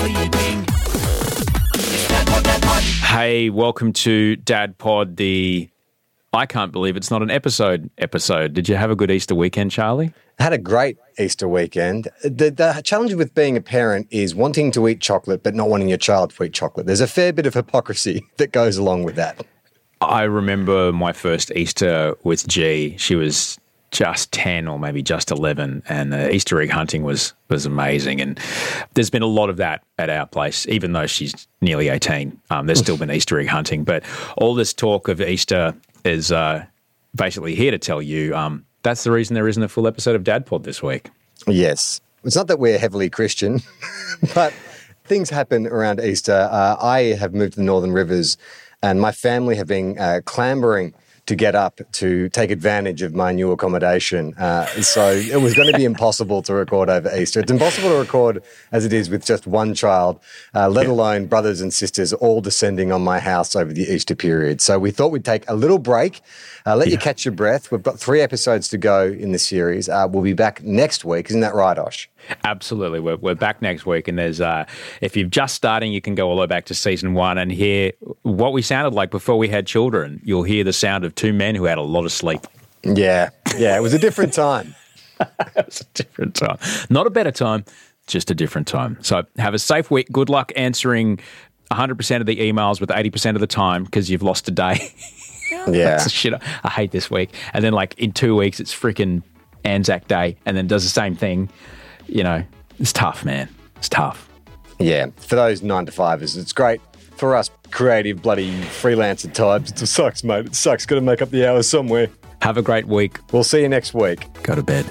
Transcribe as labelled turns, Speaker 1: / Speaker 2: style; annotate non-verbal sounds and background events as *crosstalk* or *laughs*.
Speaker 1: sleeping. Hey, welcome to Dad Pod, the I can't believe it's not an episode episode. Did you have a good Easter weekend, Charlie?
Speaker 2: Had a great Easter weekend. The, the challenge with being a parent is wanting to eat chocolate but not wanting your child to eat chocolate. There's a fair bit of hypocrisy *laughs* that goes along with that.
Speaker 1: I remember my first Easter with G. She was just 10 or maybe just 11 and uh, Easter egg hunting was was amazing and there's been a lot of that at our place even though she's nearly 18 um, there's still been Easter egg hunting but all this talk of Easter is uh, basically here to tell you um, that's the reason there isn't a full episode of Dad Pod this week
Speaker 2: Yes. It's not that we're heavily Christian, *laughs* but things happen around Easter. Uh, I have moved to the Northern Rivers and my family have been uh, clambering to get up to take advantage of my new accommodation. Uh, so it was going to be *laughs* impossible to record over Easter. It's impossible to record as it is with just one child, uh, let alone brothers and sisters all descending on my house over the Easter period. So we thought we'd take a little break, uh, let you catch your breath. We've got three episodes to go in the series. Uh, we'll be back next week. Isn't that right, Osh?
Speaker 1: Absolutely. We're, we're back next week. And there's, uh, if you're just starting, you can go all the way back to season one and hear what we sounded like before we had children. You'll hear the sound of two men who had a lot of sleep.
Speaker 2: Yeah. Yeah. It was a different time. *laughs*
Speaker 1: it was a different time. Not a better time, just a different time. So have a safe week. Good luck answering 100% of the emails with 80% of the time because you've lost a day.
Speaker 2: Yeah. *laughs*
Speaker 1: Shit I, I hate this week. And then, like, in two weeks, it's freaking Anzac Day and then does the same thing. You know, it's tough, man. It's tough.
Speaker 2: Yeah, for those nine to fivers, it's great. For us creative, bloody freelancer types, it sucks, mate. It sucks. Got to make up the hours somewhere.
Speaker 1: Have a great week.
Speaker 2: We'll see you next week.
Speaker 1: Go to bed.